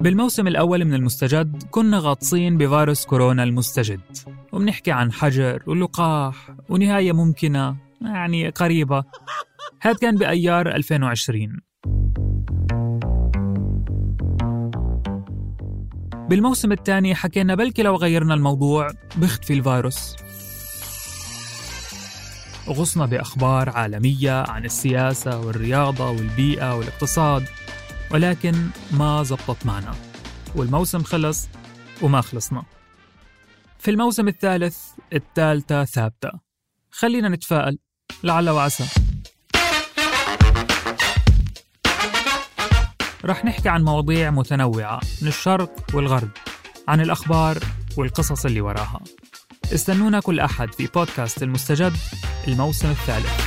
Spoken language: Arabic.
بالموسم الأول من المستجد كنا غاطسين بفيروس كورونا المستجد وبنحكي عن حجر ولقاح ونهاية ممكنة يعني قريبة. هذا كان بأيار 2020 بالموسم الثاني حكينا بلكي لو غيرنا الموضوع بيختفي الفيروس. وغصنا بأخبار عالمية عن السياسة والرياضة والبيئة والاقتصاد. ولكن ما زبطت معنا. والموسم خلص وما خلصنا. في الموسم الثالث الثالثة ثابتة. خلينا نتفائل. لعل وعسى. رح نحكي عن مواضيع متنوعة من الشرق والغرب عن الأخبار والقصص اللي وراها. استنونا كل أحد في بودكاست المستجد الموسم الثالث.